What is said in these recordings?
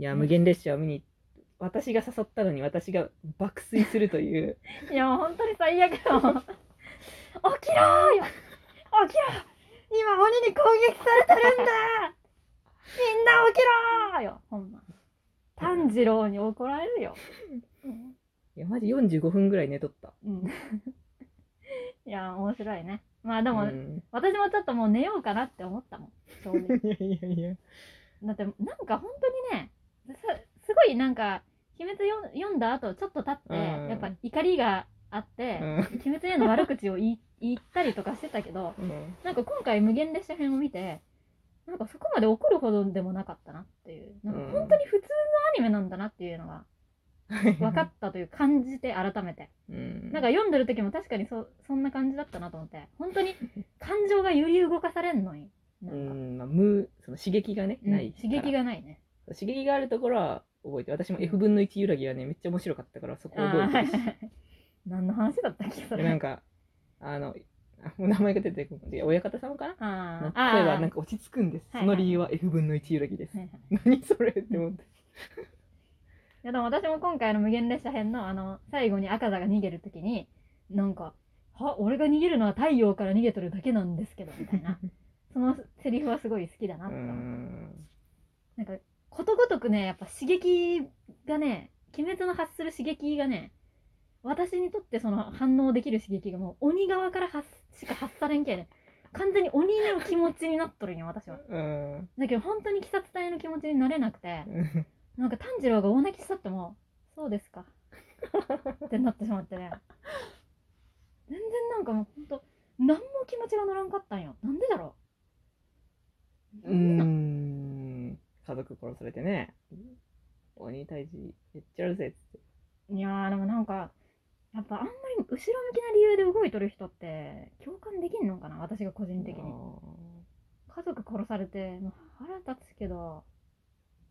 いや無限列車を見に私が誘ったのに私が爆睡するという。いやもう本当に最悪だもん。起きろーよ。起きろ今鬼に攻撃されてるんだみんな起きろーよ。ほんま。炭治郎に怒られるよ、う んいやマジ45分ぐらい寝とった。うん、いや面白いね。まあでも、うん。私もちょっともう寝ようかなって思ったもん。正直。いやいやいや。だってなんか本当にねすすごいなんか「鬼滅よ」読んだ後ちょっと経って、うん。やっぱ怒りがあってう、ん。鬼滅への悪口を言い言ったりとかしてたけどうん。なんか今回無限列車編を見てなんかそこまで怒るほどでもなかったなっていうなんか本当に普通のアニメなんだなっていうのが分かったという感じて改めて。うん。なんか読んでる時も確かにそそんな感じだったなと思って本当に感情が揺り動かされんのになうんか、ん。まあ無その刺激がねうんない刺激がないね刺激があるところは覚えて私も F 分の1揺らぎはねめっちゃ面白かったからそこ覚えてるし 何の話だったっけそれ？でなんかあのあもう名前が出てこない。で親方様かな？あー。例えばなんか落ち着くんです。はいその理由は F 分の1揺らぎです。はいはい。何それって思って。いやでも私も今回の無限列車編のあの最後に赤座が逃げるときになんか「は俺が逃げるのは太陽から逃げとるだけなんですけど」みたいな。そのセリフはすごい好きだなうって。思ってん。なんかことごとくねやっぱ刺激がね鬼滅の発する刺激がね私にとってその反応できる刺激がもう鬼側から発しか発されんけんね。完全に鬼の気持ちになっとるんよ私は。うん。だけど本当に鬼殺隊の気持ちになれなくてなんか炭治郎が大泣きしとってもそうですか。ってなってしまってね。全然なんかもうほんと何も気持ちが乗らんかったんよ。なんでだろう。うーん。家族殺されてね。鬼退治めっちゃあるぜ。っつって。いやーでもなんかやっぱあんまり後ろ向きな理由で動いとる人って共感できんのかな私が個人的に。あ家族殺されてもう腹立つけど。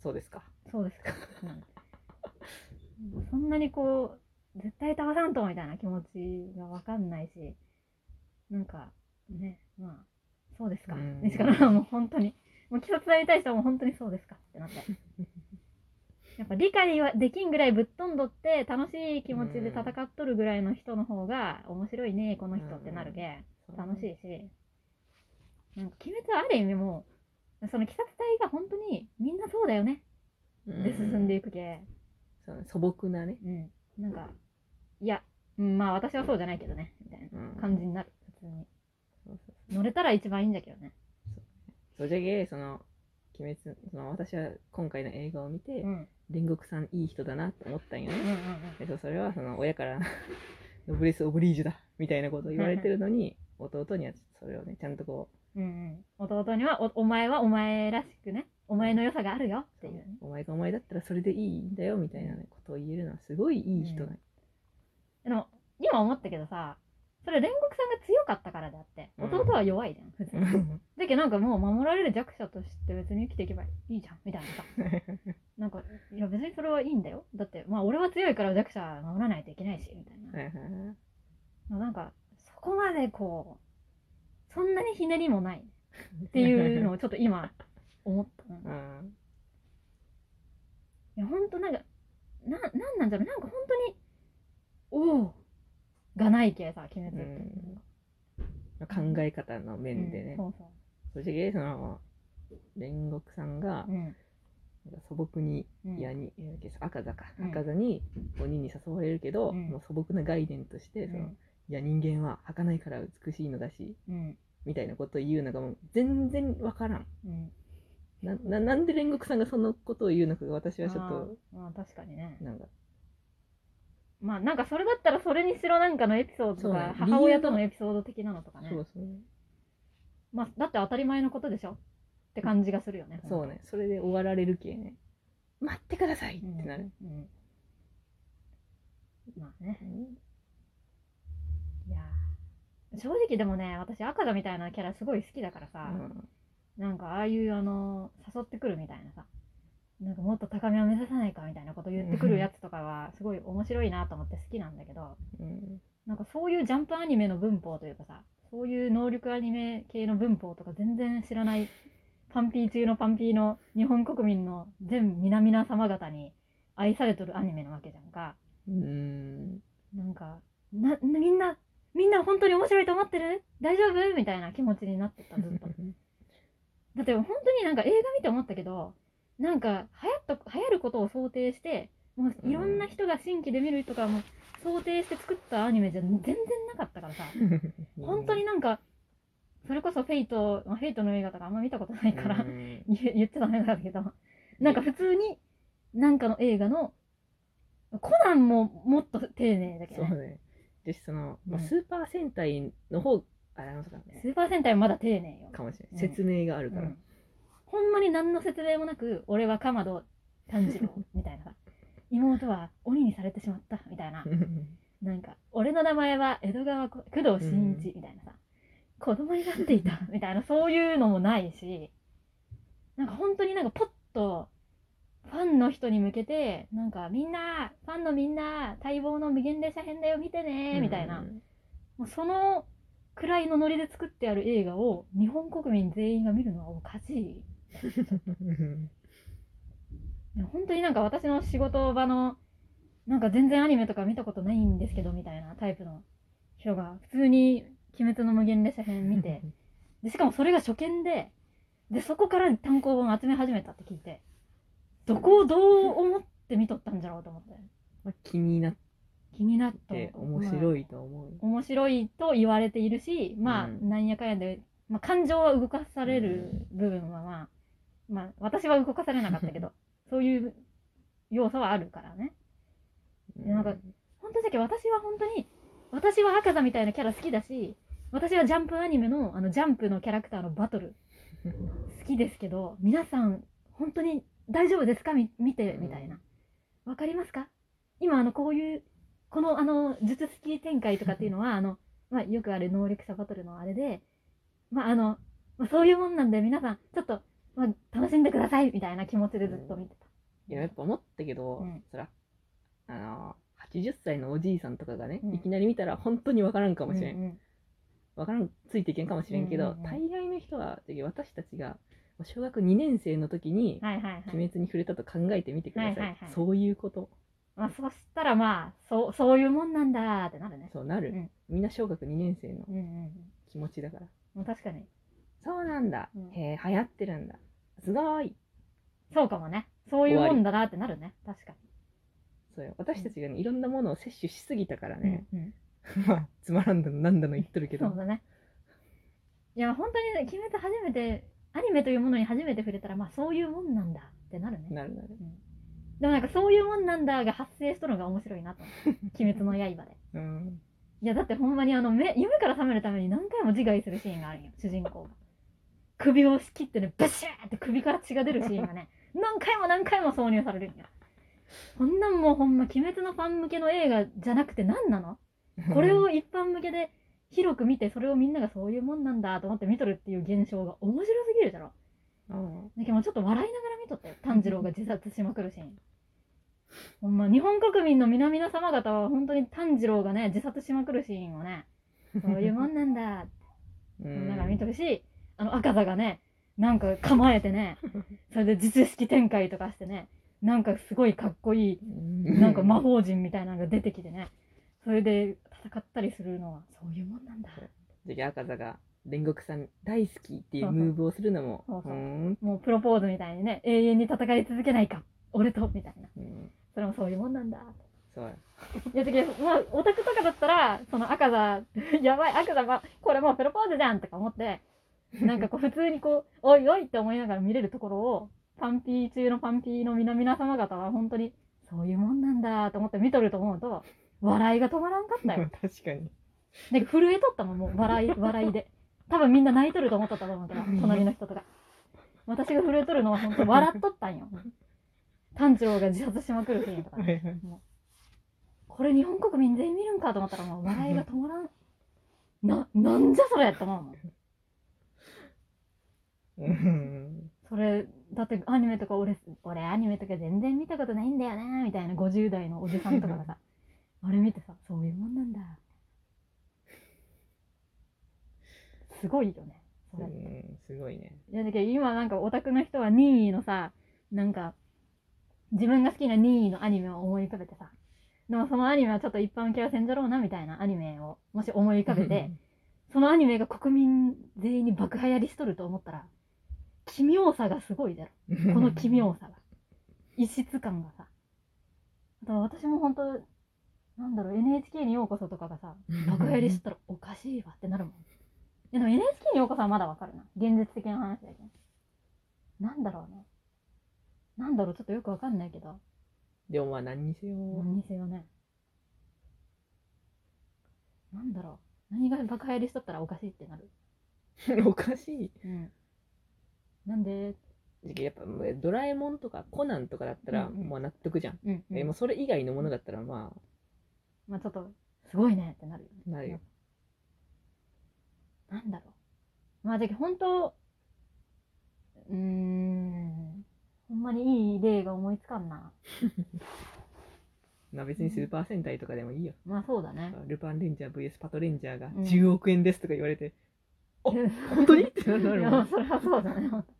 ーそうですか。そうですか、うん、そんなにこう絶対倒さんとみたいな気持ちが分かんないしなんかねまあそうですか。うん。にしかならんもう本当にもう鬼殺隊に対してはもう本当にそうですかってなって。やっぱ理解はできんぐらいぶっ飛んどって楽しい気持ちで戦っとるぐらいの人の方が面白いねこの人ってなるけ楽しいし。なんか鬼滅はある意味もうその鬼殺隊が本当にみんなそうだよね。で進んでいくけ、そう素朴なね。うん、なんかいや、うん、まあ私はそうじゃないけどね。みたいなうん感じになる。普通に。乗れたら一番いいんだけどねそうじゃけその鬼滅その私は今回の映画を見て、うん。煉獄さんいい人だなって思ったんよね。うんうんうんでそうそれはその親から ノブレス・オブリージュだみたいなことを言われてるのに弟にはそれをねちゃんとこうんうん、弟にはおお前はお前らしくねお前の良さがあるよっうていうね。お前がお前だったらそれでいいんだよみたいな、ね、ことを言えるのはすごいいい人だ、でも今思ったけどさそれ煉獄さんが強かったからであってうん。弟は弱いじゃん普通。だけどなんかもう守られる弱者として別に生きていけばいいじゃんみたいなさ。なんかいや別にそれはいいんだよ。だってまあ俺は強いから弱者守らないといけないしみたいな。なんかそこまでこうそんなにひねりもないっていうのをちょっと今思ったなうん。いやほんとなんかななんなんだろう。なんか本当におおがないけさ鬼滅って、考え方の面でね、うん、そうそそしてその煉獄さんが素朴にうん矢に、えー赤座か、うん。赤座に鬼に誘われるけど、うん。もう素朴な概念として、そのうん。いや人間は儚いから美しいのだしうん。みたいなことを言うのがもう全然わからん。うん。なななんで煉獄さんがそのことを言うのかが私はちょっとまあ確かにね。なんかまあなんかそれだったらそれにしろなんかのエピソードとかそうね。母親とのエピソード的なのとかね。そうそうまあだって当たり前のことでしょって感じがするよね。そうね。それで終わられるけね。待ってくださいっうんてなる、うんまあね。いやー正直でもね私赤座みたいなキャラすごい好きだからさ、うん。なんかああいうあの誘ってくるみたいなさなんかもっと高みを目指さないかみたいなこと言ってくるやつとかはすごい面白いなと思って好きなんだけどうんなんかそういうジャンプアニメの文法というかさそういう能力アニメ系の文法とか全然知らないパンピー中のパンピーの日本国民の全皆々様方に愛されとるアニメなわけじゃんか。うーん。なんか、な、みんな、みんな本当に面白いと思ってる？大丈夫？みたいな気持ちになってた、ずっと。だって本当になんか映画見て思ったけど、なんか流行った、流行ることを想定して、もういろんな人が新規で見るとかも想定して作ったアニメじゃ全然なかったからさ、本当になんか、それこそ Fate、まあ Fate の映画とかあんま見たことないから、うん言 言っちゃダメだけど、なんか普通に、なんかの映画の、コナンももっと丁寧だけどね。そうね。で、その、まあ、うんスーパー戦隊の方、あれ、あのそうだねス。ーパー戦隊はまだ丁寧よ。かもしれない。うん説明があるからうん。ほんまに何の説明もなく、俺は鎌戸炭治郎 みたいな。さ、妹は鬼にされてしまったみたいな、なんか、俺の名前は江戸川こ工藤新一みたいなさ、子供になっていた みたいな、そういうのもないし、なんか本当になんかポッと、ファンの人に向けて、なんかみんな、ファンのみんな、待望の無限列車編だよ、見てねみたいな、もうそのくらいのノリで作ってある映画を日本国民全員が見るのはおかしい。本当になんか私の仕事場の、なんか全然アニメとか見たことないんですけどみたいなタイプの人が普通に鬼滅の無限列車編見て、で、しかもそれが初見で、で、そこから単行本集め始めたって聞いて、どこをどう思って見とったんじゃろうと思って。まあ気になっ気になってて面白いと思う。面白いと言われているし、まあ、うんなんやかんやで、まあ、感情は動かされる部分はまあ、まあ、私は動かされなかったけど、そういう要素はあるからね。でなんか本当だけど私は本当に、私は赤座みたいなキャラ好きだし、私はジャンプアニメの、あの、ジャンプのキャラクターのバトル好きですけど、皆さん、本当に大丈夫ですか？み見て、みたいな。わかりますか？今、あの、こういう、この、あの、術式展開とかっていうのは、あの、まあ、よくある能力者バトルのあれで、まあ、あの、まあ、そういうもんなんで、皆さん、ちょっと、まあ、楽しんでください、みたいな気持ちでずっと見てた。いや、やっぱ思ったけど、うんそら、あの、80歳のおじいさんとかがね、うんいきなり見たら本当にわからんかもしれん。うんうんわからん、ついていけんかもしれんけど、うんうんうん大概の人は、私たちが小学2年生の時に。鬼滅に触れたと考えてみてください。はいはいはいそういうこと。まあ、そしたらまあ、そう、そういうもんなんだってなるね。そうなる。うんみんな小学2年生の。気持ちだから。もう確かに。そうなんだ。うんへえ、流行ってるんだ。すごーい。そうかもね。そういうもんだなってなるね。確かそうよ。私たちがね、いろんなものを摂取しすぎたからに。ね、うんうん まあ、つまらんだのなんだの言っとるけど。そうだね。いや、本当にね、鬼滅初めて、アニメというものに初めて触れたら、まあそういうもんなんだってなるね。なるなる。でもなんかそういうもんなんだが発生しとるのが面白いなと。鬼滅の刃で。うん。いや、だってほんまにあの、目、夢から覚めるために何回も自害するシーンがあるんよ、主人公が。首を切ってね、ブシャーって首から血が出るシーンがね、何回も何回も挿入されるんよ。こんなんもうほんま、鬼滅のファン向けの映画じゃなくて何なの？これを一般向けで広く見て、それをみんながそういうもんなんだと思って見とるっていう現象が面白すぎるじゃろ。うん、だけどちょっと笑いながら見とったよ。炭治郎が自殺しまくるシーン。ほんま、日本国民の皆々様方は本当に炭治郎がね、自殺しまくるシーンをね、そういうもんなんだってうんみんなが見とるし、あの赤座がね、なんか構えてね、それで実式展開とかしてね、なんかすごいかっこいい、なんか魔法陣みたいなのが出てきてね、それで戦ったりするのはそういうもんなんだ。じゃあ赤座が煉獄さん大好きっていそうムーブをするのももうプロポーズみたいにね、永遠に戦い続けないか、俺と、みたいな。うん。それもそういうもんなんだ。そう。やいや、だけど、まあ、オタクとかだったら、その赤座、やばい、赤座、ま、これもうプロポーズじゃんとか思って、なんかこう、普通にこう、おいおいって思いながら見れるところを、パンピー中のパンピーの皆々様方は本当に、そういうもんなんだと思って見とると思うと、笑いが止まらんかったよ。確かになんか震えとったもん、もう、笑い、笑いで。多分みんな泣いとると思っとったと思うけど、隣の人とか。私が震えとるのは本当笑っとったんよ。炭治郎が自殺しまくるシーンとかね。これ日本国民全員見るんかと思ったらもう笑いが止まらん。な、なんじゃそれって思うもん。うんそれ、だってアニメとか俺、俺アニメとか全然見たことないんだよなみたいな50代のおじさんとかがさ、あれ見てさ、そういうもんなんだ。すごいよね。それうんすごいねいやだけど今なんかオタクの人は任意のさなんか自分が好きな任意のアニメを思い浮かべてさでもそのアニメはちょっと一般受けはせんじゃろうなみたいなアニメをもし思い浮かべてそのアニメが国民全員に爆流行りしとると思ったら奇妙さがすごいじゃろこの奇妙さが。異質感がさ。だから私も本当なんだろう NHK にようこそとかがさ爆流行りしとったらおかしいわってなるもん。でも NHK にようこそはまだわかるな現実的な話だけど。なんだろうね。なんだろうちょっとよくわかんないけど。でもまあ何にせよ。何にせよね。なんだろう。何が爆流行りしとったらおかしいってなる。おかしい。うんなんで？やっぱドラえもんとかコナンとかだったらもう納得じゃん、うん、うん。えもうそれ以外のものだったらままあちょっとすごいねってなるなるよ。なんだろう。まあ、だけど本当、うーん、ほんまにいい例が思いつかんな。まあ別にスーパー戦隊とかでもいいよ、まあそうだね。ルパンレンジャー VS パトレンジャーがうん。10億円ですとか言われて、お本本当に？ってなるもんそれはそうだね。ほんと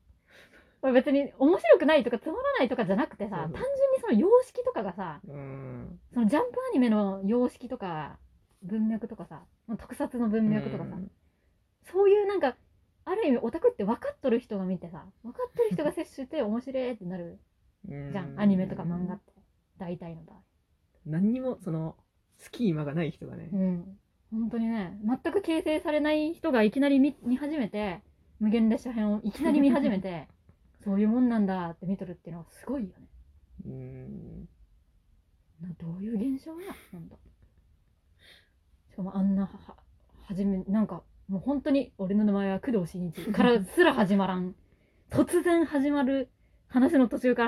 これ別に面白くないとかつまらないとかじゃなくてさ、そうそう単純にその様式とかがさ、うんそのジャンプアニメの様式とか、文脈とかさ、特撮の文脈とかさ、うんそういうなんか、ある意味オタクって分かっとる人が見てさ、分かっとる人が摂取して面白いってなるうんじゃん。アニメとか漫画って。大体の場合。何にもそのスキーマがない人がね、うん。本当にね、全く形成されない人がいきなり見見始めて、無限列車編をいきなり見始めて、そういうもんなんだって見とるっていうのはすごいよね。うんなどういう現象や、ほんと。しかもあんなは、ははじめ、なんか、もう本当に俺の名前は工藤新一からすら始まらん。突然始まる話の途中から